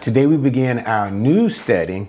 guys, today we begin our new study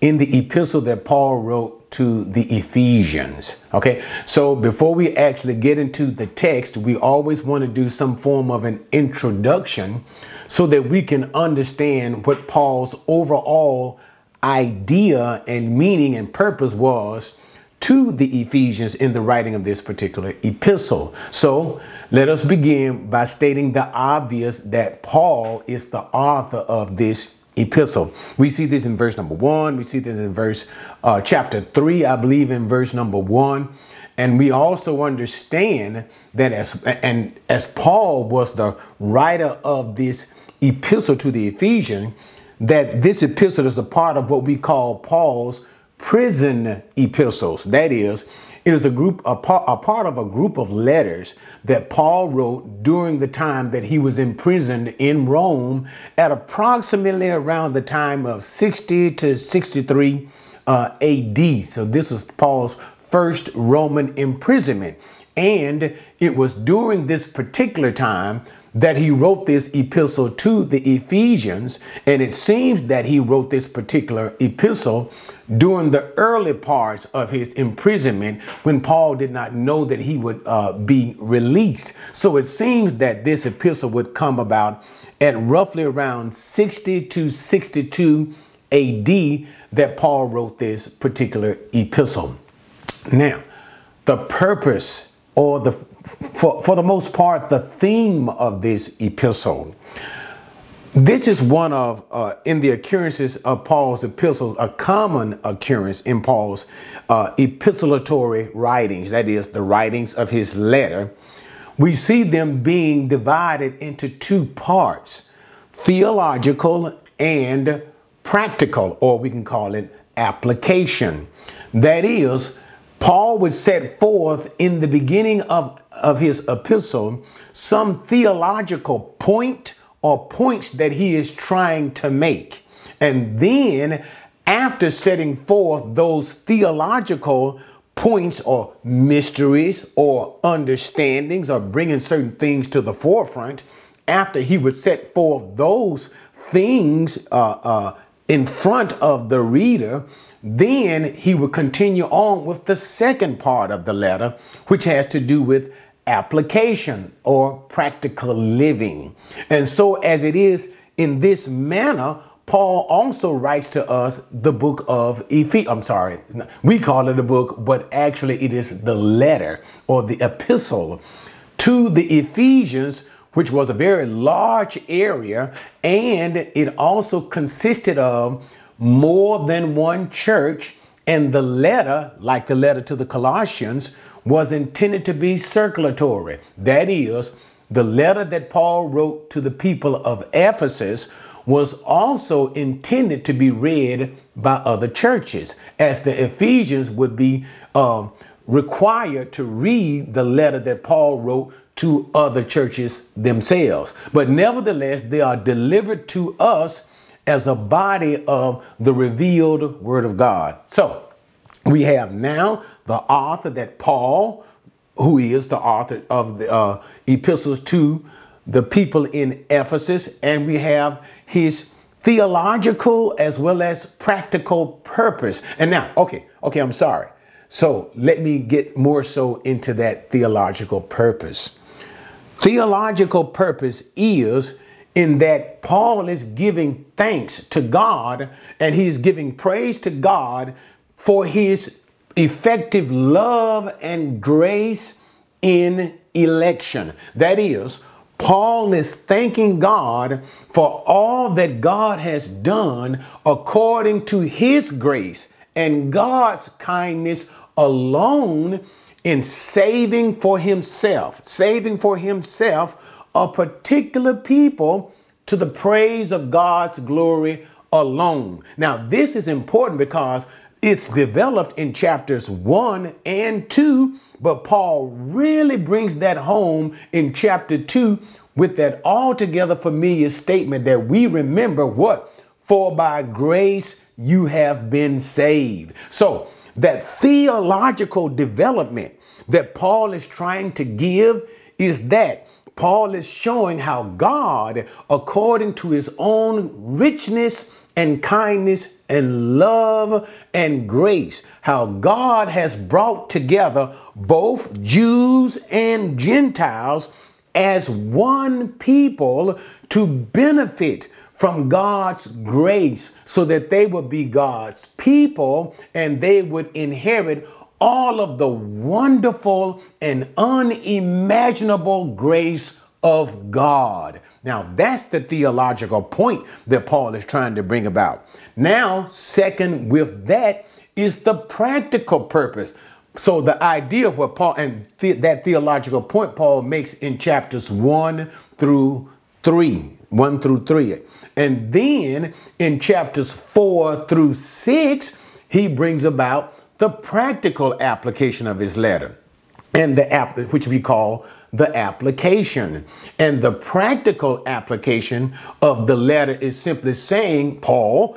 in the epistle that Paul wrote to the Ephesians. Okay, so before we actually get into the text, we always want to do some form of an introduction so that we can understand what Paul's overall idea and meaning and purpose was to the Ephesians in the writing of this particular epistle. So let us begin by stating the obvious that Paul is the author of this epistle. We see this in verse number one. We see this in verse uh, chapter three, I believe, in verse number one. And we also understand that as and as Paul was the writer of this epistle to the Ephesians, that this epistle is a part of what we call Paul's prison epistles. That is, it is a group, a part, a part of a group of letters that Paul wrote during the time that he was imprisoned in Rome at approximately around the time of 60 to 63 uh, AD. So this was Paul's first Roman imprisonment. And it was during this particular time that he wrote this epistle to the Ephesians. And it seems that he wrote this particular epistle during the early parts of his imprisonment when Paul did not know that he would uh, be released. So it seems that this epistle would come about at roughly around 60 to 62 AD that Paul wrote this particular epistle. Now, the purpose or the for, for the most part, the theme of this epistle. This is one of, uh, in the occurrences of Paul's epistles, a common occurrence in Paul's uh, epistolatory writings, that is, the writings of his letter. We see them being divided into two parts theological and practical, or we can call it application. That is, Paul would set forth in the beginning of of his epistle some theological point or points that he is trying to make. And then, after setting forth those theological points or mysteries or understandings or bringing certain things to the forefront, after he would set forth those things uh, uh, in front of the reader, then he would continue on with the second part of the letter, which has to do with application or practical living. And so, as it is in this manner, Paul also writes to us the book of Ephesians. I'm sorry, we call it a book, but actually it is the letter or the epistle to the Ephesians, which was a very large area, and it also consisted of more than one church. And the letter, like the letter to the Colossians, was intended to be circulatory. That is, the letter that Paul wrote to the people of Ephesus was also intended to be read by other churches, as the Ephesians would be uh, required to read the letter that Paul wrote to other churches themselves. But nevertheless, they are delivered to us as a body of the revealed Word of God. So, we have now the author that Paul, who is the author of the uh, epistles to the people in Ephesus, and we have his theological as well as practical purpose. And now, okay, okay, I'm sorry. So let me get more so into that theological purpose. Theological purpose is in that Paul is giving thanks to God and he's giving praise to God for his effective love and grace in election. That is, Paul is thanking God for all that God has done according to his grace and God's kindness alone in saving for himself, saving for himself a particular people to the praise of God's glory alone. Now, this is important because it's developed in chapters one and two, but Paul really brings that home in chapter two with that altogether familiar statement that we remember what? For by grace you have been saved. So, that theological development that Paul is trying to give is that Paul is showing how God, according to his own richness and kindness and love and grace, how God has brought together both Jews and Gentiles as one people to benefit from God's grace so that they would be God's people and they would inherit all of the wonderful and unimaginable grace of God. Now, that's the theological point that Paul is trying to bring about. Now, second, with that is the practical purpose. So, the idea of what Paul and th- that theological point Paul makes in chapters one through three, one through three. And then in chapters four through six, he brings about the practical application of his letter and the app which we call the application. And the practical application of the letter is simply saying paul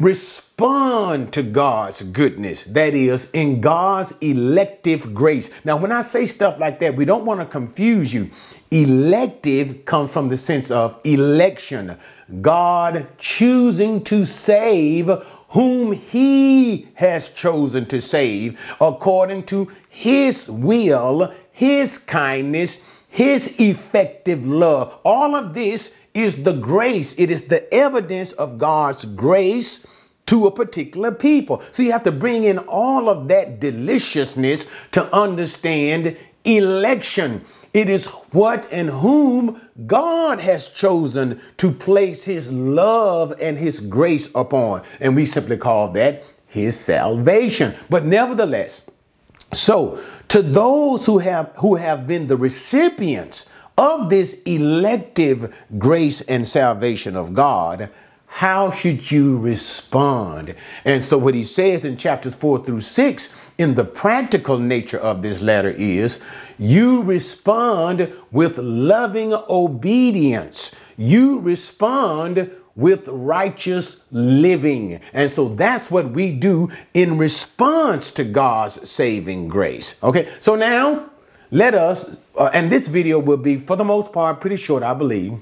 respond to god's goodness that is in god's elective grace. Now when i say stuff like that we don't want to confuse you. Elective comes from the sense of election. God choosing to save whom he has chosen to save according to his will, his kindness, his effective love. All of this is the grace, it is the evidence of God's grace to a particular people. So you have to bring in all of that deliciousness to understand election. It is what and whom God has chosen to place his love and his grace upon. And we simply call that his salvation. But nevertheless, so to those who have who have been the recipients of this elective grace and salvation of God, how should you respond? And so, what he says in chapters four through six, in the practical nature of this letter, is you respond with loving obedience. You respond with righteous living. And so that's what we do in response to God's saving grace. Okay, so now let us, uh, and this video will be, for the most part, pretty short, I believe.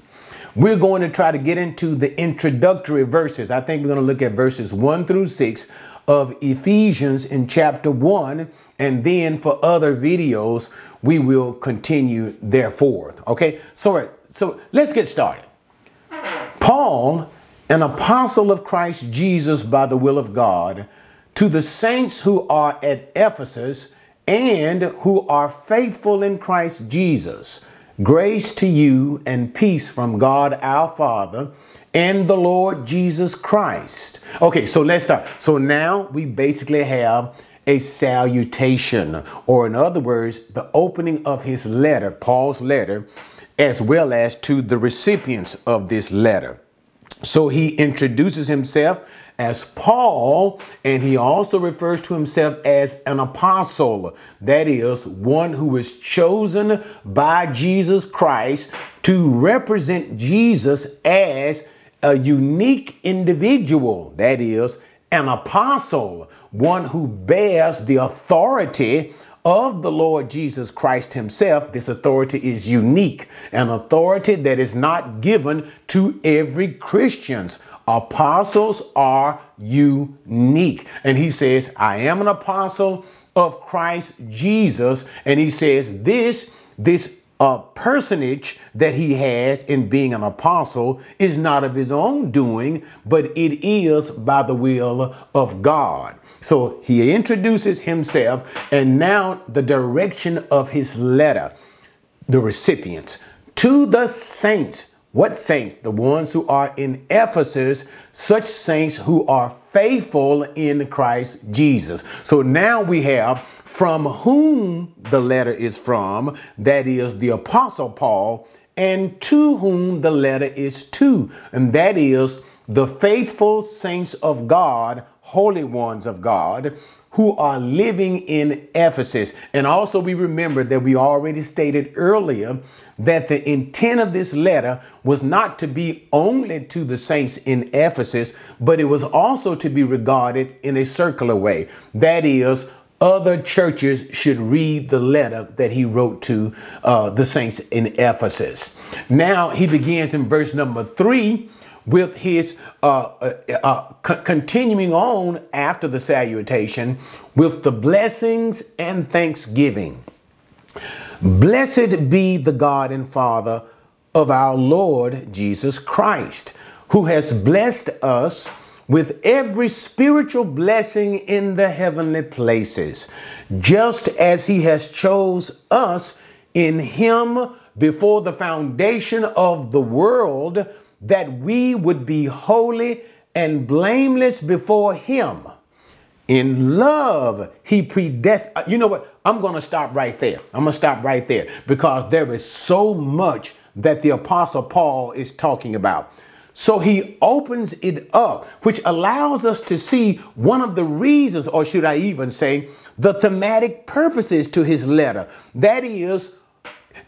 We're going to try to get into the introductory verses. I think we're going to look at verses 1 through 6 of Ephesians in chapter 1. And then for other videos, we will continue thereforth. Okay, so, so let's get started. Paul, an apostle of Christ Jesus by the will of God, to the saints who are at Ephesus and who are faithful in Christ Jesus Grace to you and peace from God our Father and the Lord Jesus Christ. Okay, so let's start. So now we basically have a salutation, or in other words, the opening of his letter, Paul's letter, as well as to the recipients of this letter. So he introduces himself as Paul, and he also refers to himself as an apostle. That is, one who is chosen by Jesus Christ to represent Jesus as a unique individual. That is, an apostle, one who bears the authority of the Lord Jesus Christ Himself, this authority is unique, an authority that is not given to every Christians. Apostles are unique. And he says, I am an apostle of Christ Jesus. And he says, this, this uh, personage that he has in being an apostle is not of his own doing, but it is by the will of God. So he introduces himself and now the direction of his letter, the recipients to the saints what saints? The ones who are in Ephesus, such saints who are faithful in Christ Jesus. So now we have from whom the letter is from, that is the Apostle Paul, and to whom the letter is to, and that is the faithful saints of God, holy ones of God, who are living in Ephesus. And also, we remember that we already stated earlier that the intent of this letter was not to be only to the saints in Ephesus, but it was also to be regarded in a circular way. That is, other churches should read the letter that he wrote to uh, the saints in Ephesus. Now he begins in verse number three with his uh, uh, uh, c- continuing on after the salutation with the blessings and thanksgiving. Blessed be the God and Father of our Lord Jesus Christ, who has blessed us with every spiritual blessing in the heavenly places, just as he has chose us in him before the foundation of the world that we would be holy and blameless before him. In love, he predestined. Uh, you know what? I'm going to stop right there. I'm going to stop right there because there is so much that the Apostle Paul is talking about. So he opens it up, which allows us to see one of the reasons, or should I even say, the thematic purposes to his letter. That is,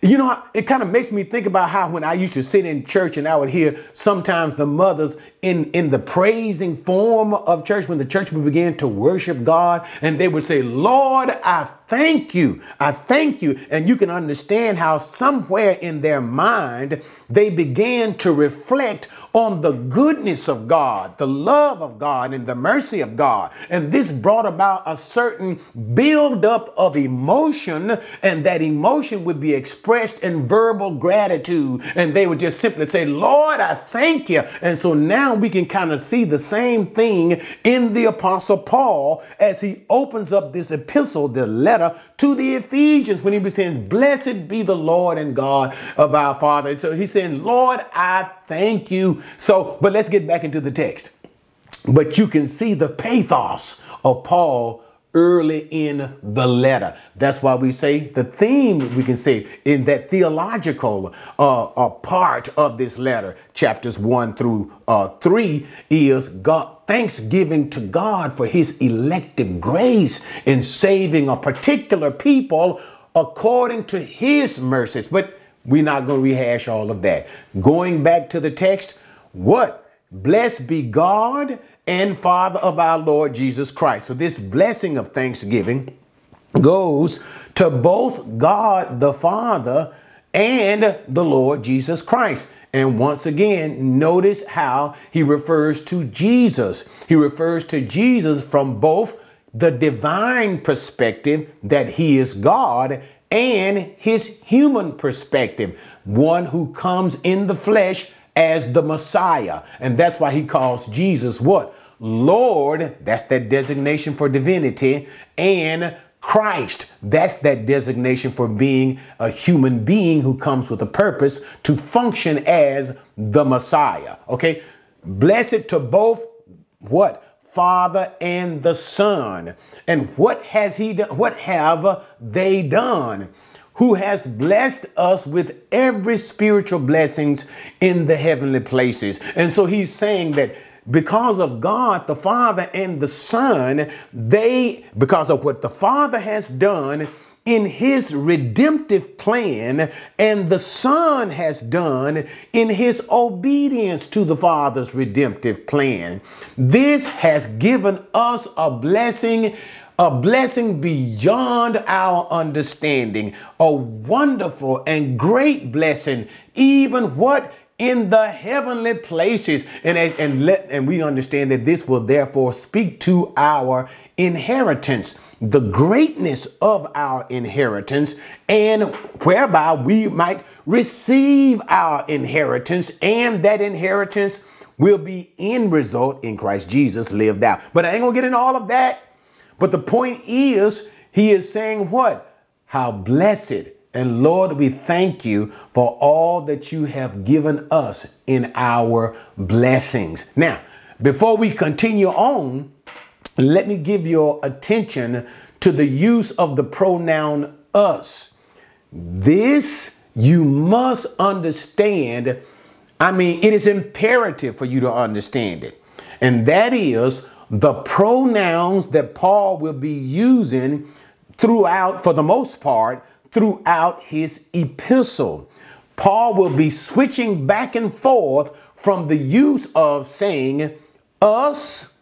you know, it kind of makes me think about how when I used to sit in church and I would hear sometimes the mothers in, in the praising form of church, when the church would begin to worship God, and they would say, Lord, I thank you. I thank you. And you can understand how somewhere in their mind they began to reflect on the goodness of God, the love of God, and the mercy of God. And this brought about a certain buildup of emotion, and that emotion would be expressed in verbal gratitude. And they would just simply say, Lord, I thank you. And so now we can kind of see the same thing in the Apostle Paul as he opens up this epistle, the letter to the Ephesians, when he was saying, Blessed be the Lord and God of our Father. So he's saying, Lord, I thank you. So, but let's get back into the text. But you can see the pathos of Paul early in the letter. That's why we say the theme, we can say, in that theological uh, uh, part of this letter, chapters one through uh, three, is God. Thanksgiving to God for his elective grace in saving a particular people according to his mercies. But we're not going to rehash all of that. Going back to the text, what? Blessed be God and Father of our Lord Jesus Christ. So, this blessing of thanksgiving goes to both God the Father and the Lord Jesus Christ. And once again, notice how he refers to Jesus. He refers to Jesus from both the divine perspective that he is God and his human perspective, one who comes in the flesh as the Messiah. And that's why he calls Jesus what? Lord, that's that designation for divinity, and Christ, that's that designation for being a human being who comes with a purpose to function as the Messiah. Okay? Blessed to both what? Father and the Son. And what has he done? What have they done? Who has blessed us with every spiritual blessings in the heavenly places. And so he's saying that because of God the Father and the Son, they, because of what the Father has done, in his redemptive plan and the Son has done in his obedience to the Father's redemptive plan. This has given us a blessing. A blessing beyond our understanding, a wonderful and great blessing, even what in the heavenly places. And, and, let, and we understand that this will therefore speak to our inheritance, the greatness of our inheritance, and whereby we might receive our inheritance, and that inheritance will be in result in Christ Jesus lived out. But I ain't gonna get into all of that. But the point is, he is saying what? How blessed and Lord, we thank you for all that you have given us in our blessings. Now, before we continue on, let me give your attention to the use of the pronoun us. This you must understand. I mean, it is imperative for you to understand it. And that is the pronouns that Paul will be using throughout, for the most part, throughout his epistle. Paul will be switching back and forth from the use of saying us,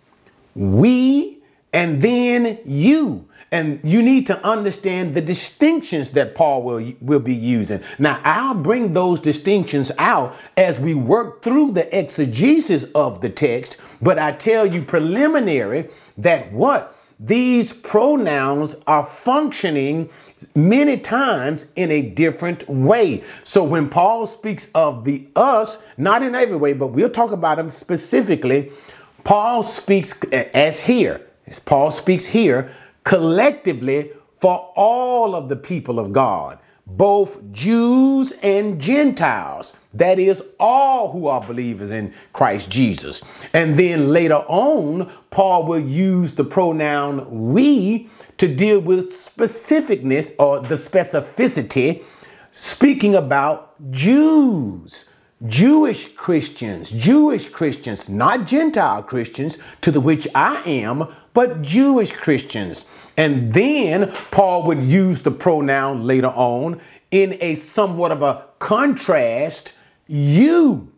we, and then you. And you need to understand the distinctions that Paul will, will be using. Now, I'll bring those distinctions out as we work through the exegesis of the text, but I tell you preliminary that what? These pronouns are functioning many times in a different way. So when Paul speaks of the us, not in every way, but we'll talk about them specifically, Paul speaks as here, as Paul speaks here, collectively for all of the people of God, both Jews and Gentiles. That is, all who are believers in Christ Jesus. And then later on, Paul will use the pronoun we to deal with specificness or the specificity, speaking about Jews. Jewish Christians, Jewish Christians, not Gentile Christians, to the which I am, but Jewish Christians. And then Paul would use the pronoun later on in a somewhat of a contrast, you.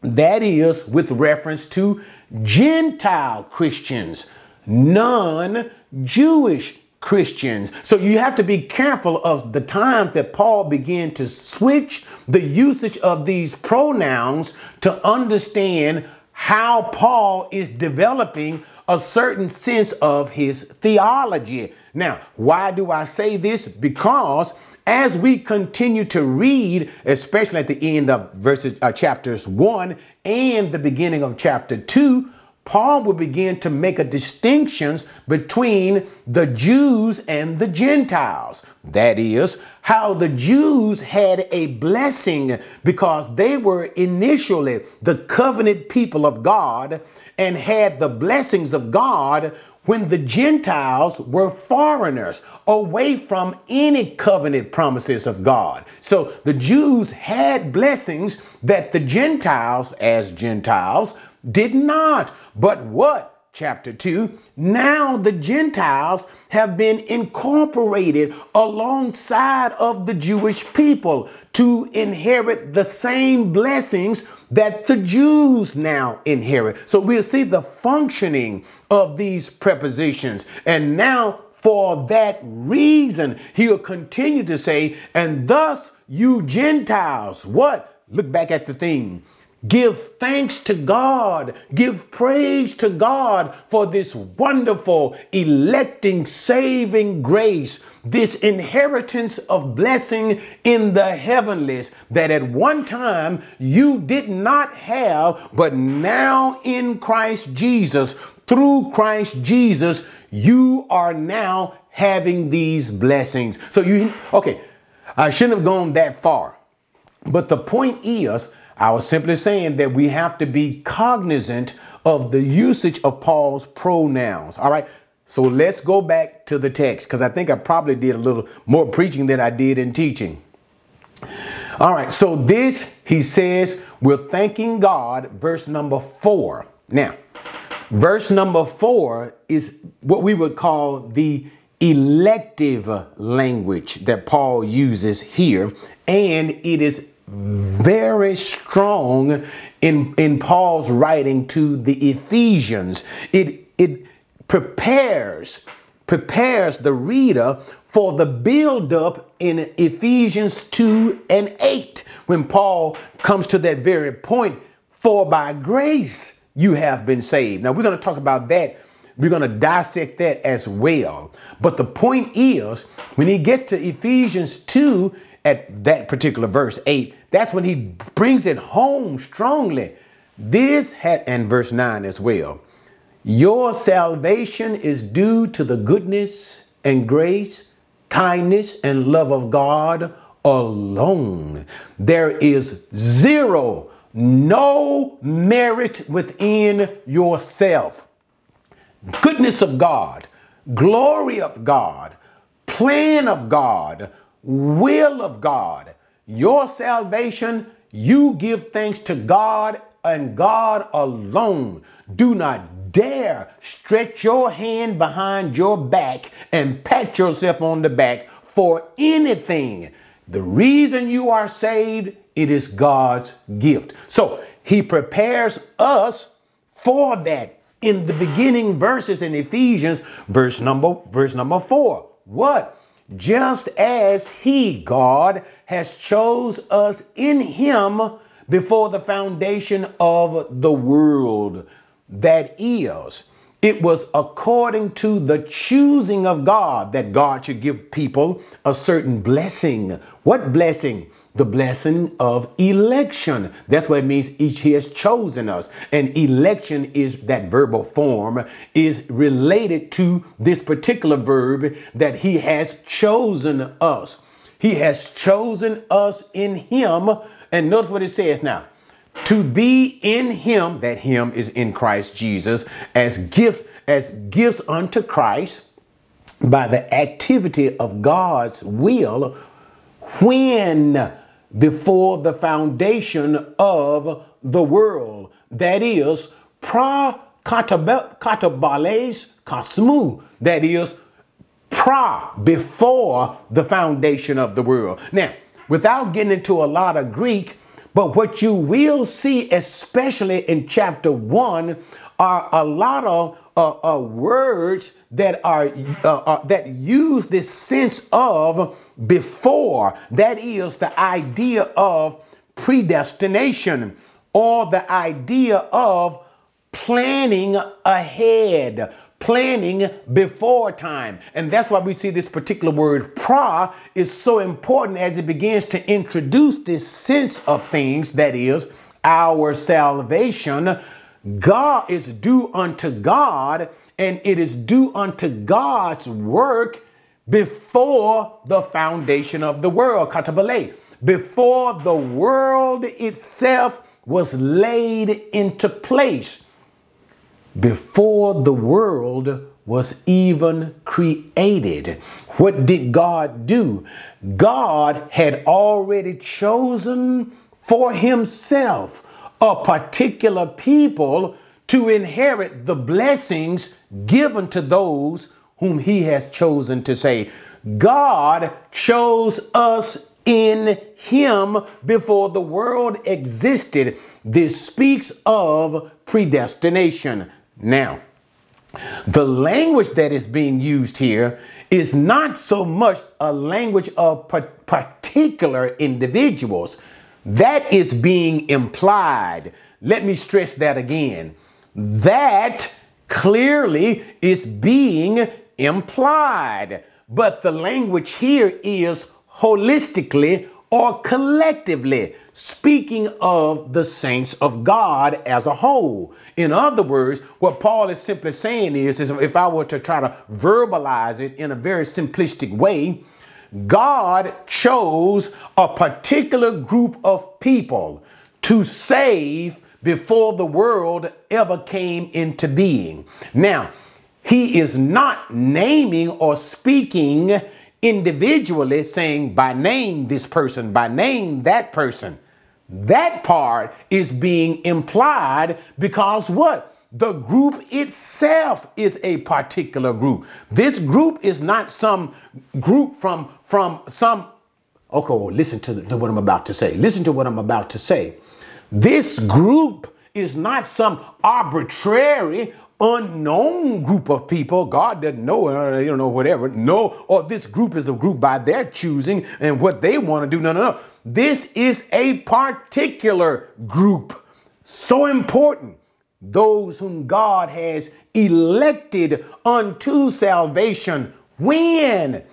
That is with reference to Gentile Christians, non Jewish Christians. So you have to be careful of the times that Paul began to switch the usage of these pronouns to understand how Paul is developing a certain sense of his theology. Now, why do I say this? Because as we continue to read, especially at the end of verses uh, chapters 1 and the beginning of chapter 2, Paul will begin to make a distinctions between the Jews and the Gentiles. That is, how the Jews had a blessing because they were initially the covenant people of God and had the blessings of God when the Gentiles were foreigners away from any covenant promises of God. So the Jews had blessings that the Gentiles, as Gentiles, did not. But what? Chapter 2 Now the Gentiles have been incorporated alongside of the Jewish people to inherit the same blessings that the Jews now inherit. So we'll see the functioning of these prepositions. And now, for that reason, he'll continue to say, and thus you Gentiles, what? Look back at the theme Give thanks to God. Give praise to God for this wonderful, electing, saving grace, this inheritance of blessing in the heavenlies that at one time you did not have, but now in Christ Jesus, through Christ Jesus, you are now having these blessings. So you, okay, I shouldn't have gone that far. But the point is, I was simply saying that we have to be cognizant of the usage of Paul's pronouns. All right. So let's go back to the text because I think I probably did a little more preaching than I did in teaching. All right. So this, he says, we're thanking God, verse number four. Now, verse number four is what we would call the elective language that Paul uses here, and it is very strong in, in Paul's writing to the Ephesians. It, it prepares, prepares the reader for the buildup in Ephesians 2 and 8 when Paul comes to that very point, for by grace you have been saved. Now we're going to talk about that. We're going to dissect that as well. But the point is, when he gets to Ephesians 2, at that particular verse 8, that's when he brings it home strongly. This had, and verse 9 as well. Your salvation is due to the goodness and grace, kindness and love of God alone. There is zero, no merit within yourself. Goodness of God, glory of God, plan of God, will of God. Your salvation, you give thanks to God and God alone. Do not dare stretch your hand behind your back and pat yourself on the back for anything. The reason you are saved, it is God's gift. So he prepares us for that in the beginning verses in Ephesians, verse number verse number 4. What? Just as he, God, has chose us in him before the foundation of the world. That is, it was according to the choosing of God that God should give people a certain blessing. What blessing? The blessing of election. That's what it means each he has chosen us. And election is that verbal form is related to this particular verb that he has chosen us. He has chosen us in him. And notice what it says now. To be in him, that him is in Christ Jesus, as gift, as gifts unto Christ by the activity of God's will when before the foundation of the world. That is, pra katabales kasmu. That is, pra, before the foundation of the world. Now, without getting into a lot of Greek, but what you will see, especially in chapter one, are a lot of uh, uh, words that are uh, uh, that use this sense of before. That is the idea of predestination or the idea of planning ahead planning before time. And that's why we see this particular word pra is so important as it begins to introduce this sense of things that is our salvation God is due unto God, and it is due unto God's work before the foundation of the world. Katabale. Before the world itself was laid into place. Before the world was even created. What did God do? God had already chosen for himself a particular people to inherit the blessings given to those whom he has chosen to say. God chose us in him before the world existed. This speaks of predestination. Now, the language that is being used here is not so much a language of particular individuals. That is being implied. Let me stress that again. That clearly is being implied. But the language here is holistically or collectively speaking of the saints of God as a whole. In other words, what Paul is simply saying is, is if I were to try to verbalize it in a very simplistic way, God chose a particular group of people to save before the world ever came into being. Now, he is not naming or speaking individually, saying by name this person, by name that person. That part is being implied because what? The group itself is a particular group. This group is not some group from from some okay, well, listen to, the, to what I'm about to say. Listen to what I'm about to say. This group is not some arbitrary unknown group of people. God doesn't know, uh, you don't know, whatever. No, or this group is a group by their choosing and what they want to do. No, no, no. This is a particular group. So important those whom God has elected unto salvation when?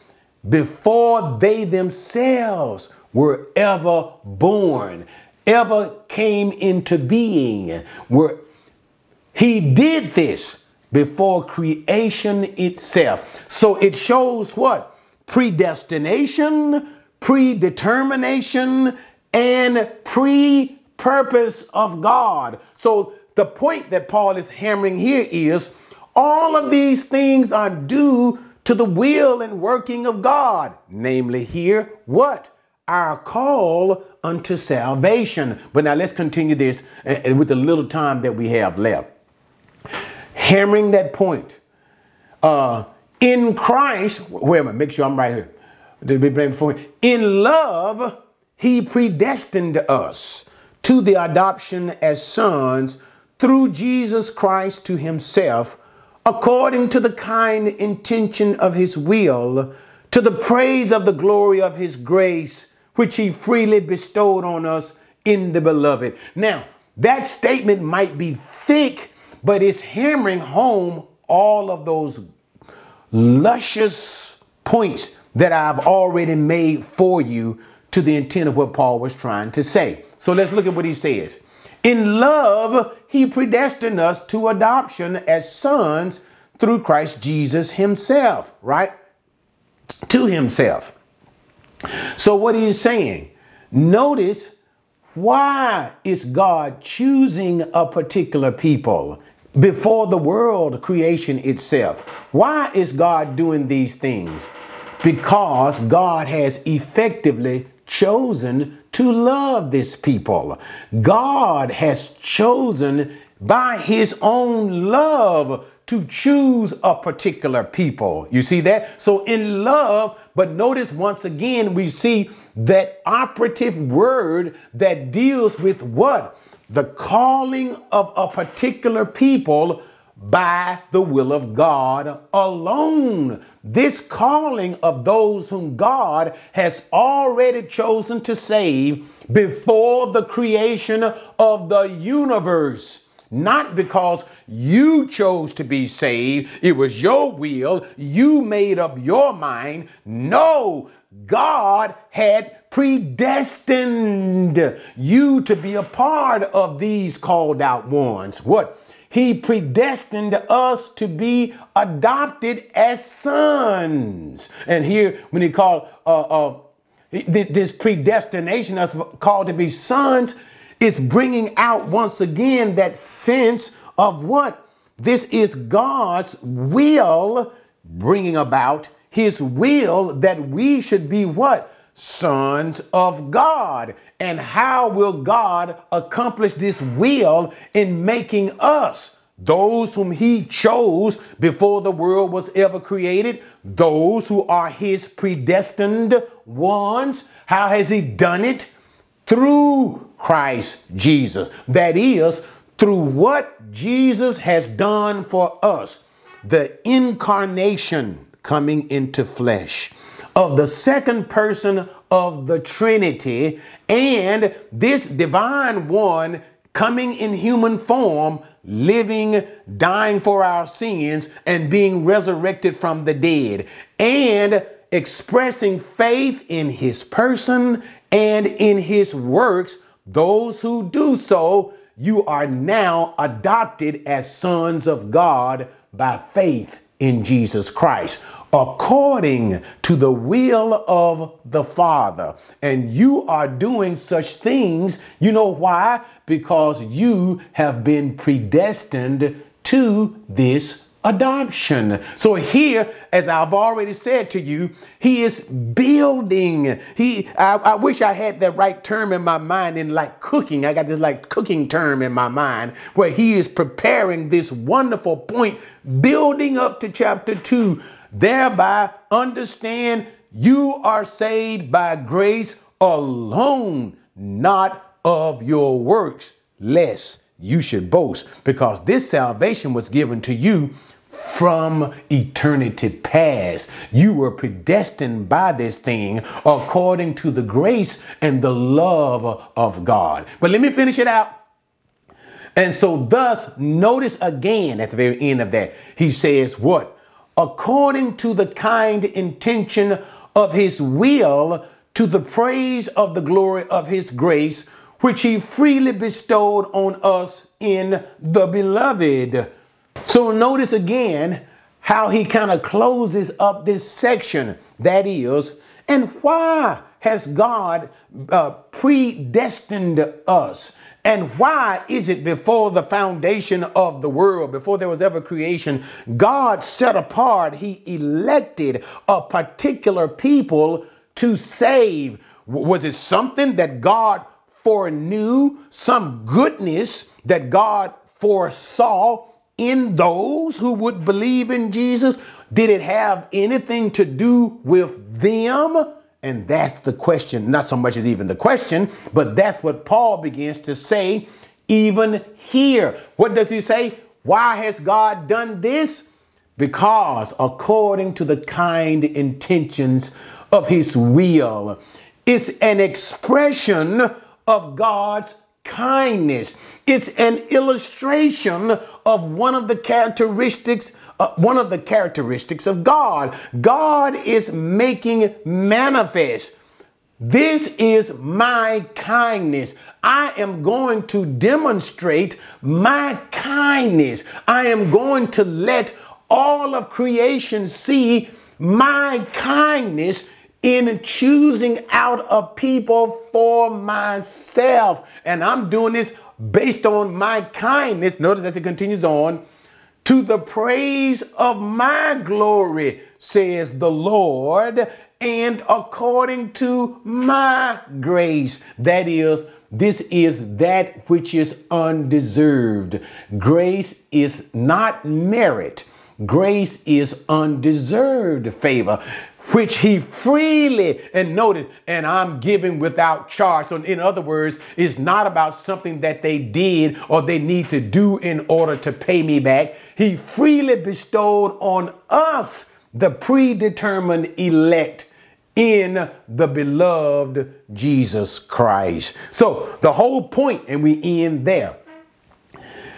Before they themselves were ever born, ever came into being. Were, he did this before creation itself. So it shows what? Predestination, predetermination, and pre purpose of God. So the point that Paul is hammering here is all of these things are due to the will and working of God. Namely, here, what? Our call unto salvation. But now let's continue this uh, uh, with the little time that we have left. Hammering that point. Uh, in Christ, wait a minute, make sure I'm right here. Be blamed for In love, he predestined us to the adoption as sons through Jesus Christ to himself, according to the kind intention of his will, to the praise of the glory of his grace, which he freely bestowed on us in the beloved. Now, that statement might be thick, but it's hammering home all of those luscious points that I've already made for you to the intent of what Paul was trying to say. So let's look at what he says. In love, he predestined us to adoption as sons through Christ Jesus himself, right? To himself. So what he's saying, notice why is God choosing a particular people before the world creation itself? Why is God doing these things? Because God has effectively chosen to love this people. God has chosen by his own love to choose a particular people. You see that? So in love, but notice once again, we see that operative word that deals with what? The calling of a particular people by the will of God alone. This calling of those whom God has already chosen to save before the creation of the universe. Not because you chose to be saved, it was your will, you made up your mind. No, God had predestined you to be a part of these called out ones. What? He predestined us to be adopted as sons. And here, when he called uh, uh, this predestination, us called to be sons, is bringing out once again that sense of what? This is God's will bringing about his will that we should be what? sons of God. And how will God accomplish this will in making us? Those whom he chose before the world was ever created, those who are his predestined ones. How has he done it? Through Christ Jesus. That is, through what Jesus has done for us, the incarnation coming into flesh of the second person of the Trinity and this divine one coming in human form, living, dying for our sins, and being resurrected from the dead, and expressing faith in his person and in his works. Those who do so, you are now adopted as sons of God by faith in Jesus Christ according to the will of the Father. And you are doing such things. You know why? Because you have been predestined to this adoption. So here, as I've already said to you, he is building. He, I, I, wish I had that right term in my mind in like cooking. I got this like cooking term in my mind where he is preparing this wonderful point, building up to chapter two thereby understand you are saved by grace alone, not of your works, lest you should boast, because this salvation was given to you from eternity past. You were predestined by this thing according to the grace and the love of God. But let me finish it out. And so, thus, notice again at the very end of that, he says, What? according to the kind intention of his will, to the praise of the glory of his grace, which he freely bestowed on us in the beloved. So notice again how he kind of closes up this section. That is, and why has God uh, predestined us? And why is it before the foundation of the world, before there was ever creation, God set apart, He elected a particular people to save? Was it something that God foreknew, some goodness that God foresaw in those who would believe in Jesus? Did it have anything to do with them? And that's the question, not so much as even the question, but that's what Paul begins to say even here. What does he say? Why has God done this? Because according to the kind intentions of his will, it's an expression of God's kindness. It's an illustration of one of the characteristics uh, one of the characteristics of God. God is making manifest. This is my kindness. I am going to demonstrate my kindness. I am going to let all of creation see my kindness in choosing out a people for myself. And I'm doing this based on my kindness. Notice as it continues on to the praise of my glory, says the Lord, and according to my grace. That is, this is that which is undeserved. Grace is not merit. Grace is undeserved favor which he freely, and notice, and I'm giving without charge. So, in other words, it's not about something that they did or they need to do in order to pay me back. He freely bestowed on us the predetermined elect in the beloved Jesus Christ. So, the whole point, and we end there.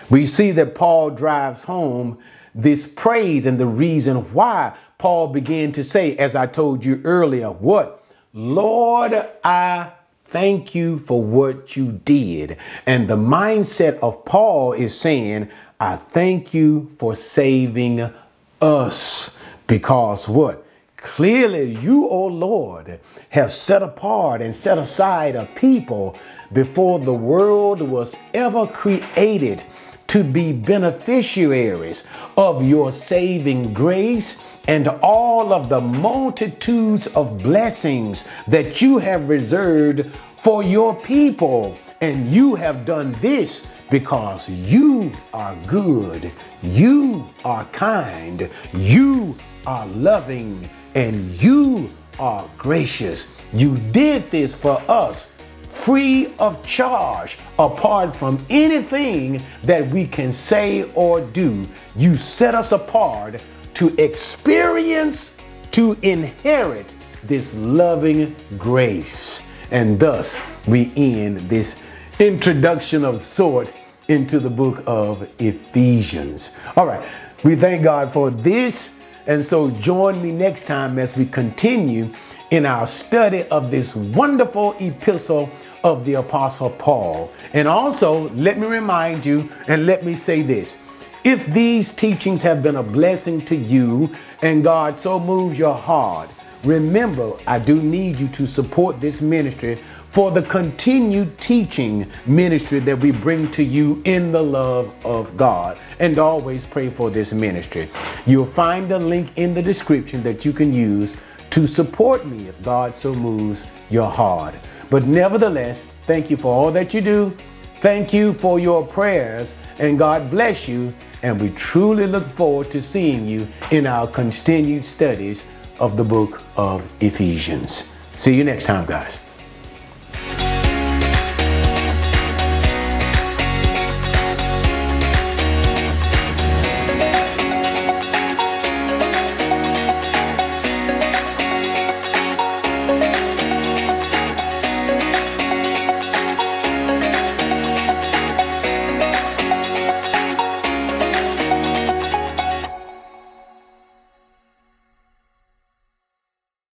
We see that Paul drives home this praise and the reason why Paul began to say, as I told you earlier, what? Lord, I thank you for what you did. And the mindset of Paul is saying, I thank you for saving us. Because what? Clearly, you, O Lord, have set apart and set aside a people before the world was ever created to be beneficiaries of your saving grace and all of the multitudes of blessings that you have reserved for your people. And you have done this because you are good, you are kind, you are loving, and you are gracious. You did this for us free of charge, apart from anything that we can say or do. You set us apart to experience, to inherit this loving grace. And thus we end this introduction of sort into the book of Ephesians. All right, we thank God for this. And so join me next time as we continue in our study of this wonderful epistle of the Apostle Paul. And also, let me remind you and let me say this if these teachings have been a blessing to you and God so moves your heart, remember I do need you to support this ministry for the continued teaching ministry that we bring to you in the love of God. And always pray for this ministry. You'll find the link in the description that you can use to support me if God so moves your heart. But nevertheless, thank you for all that you do. Thank you for your prayers, and God bless you and we truly look forward to seeing you in our continued studies of the book of Ephesians. See you next time, guys.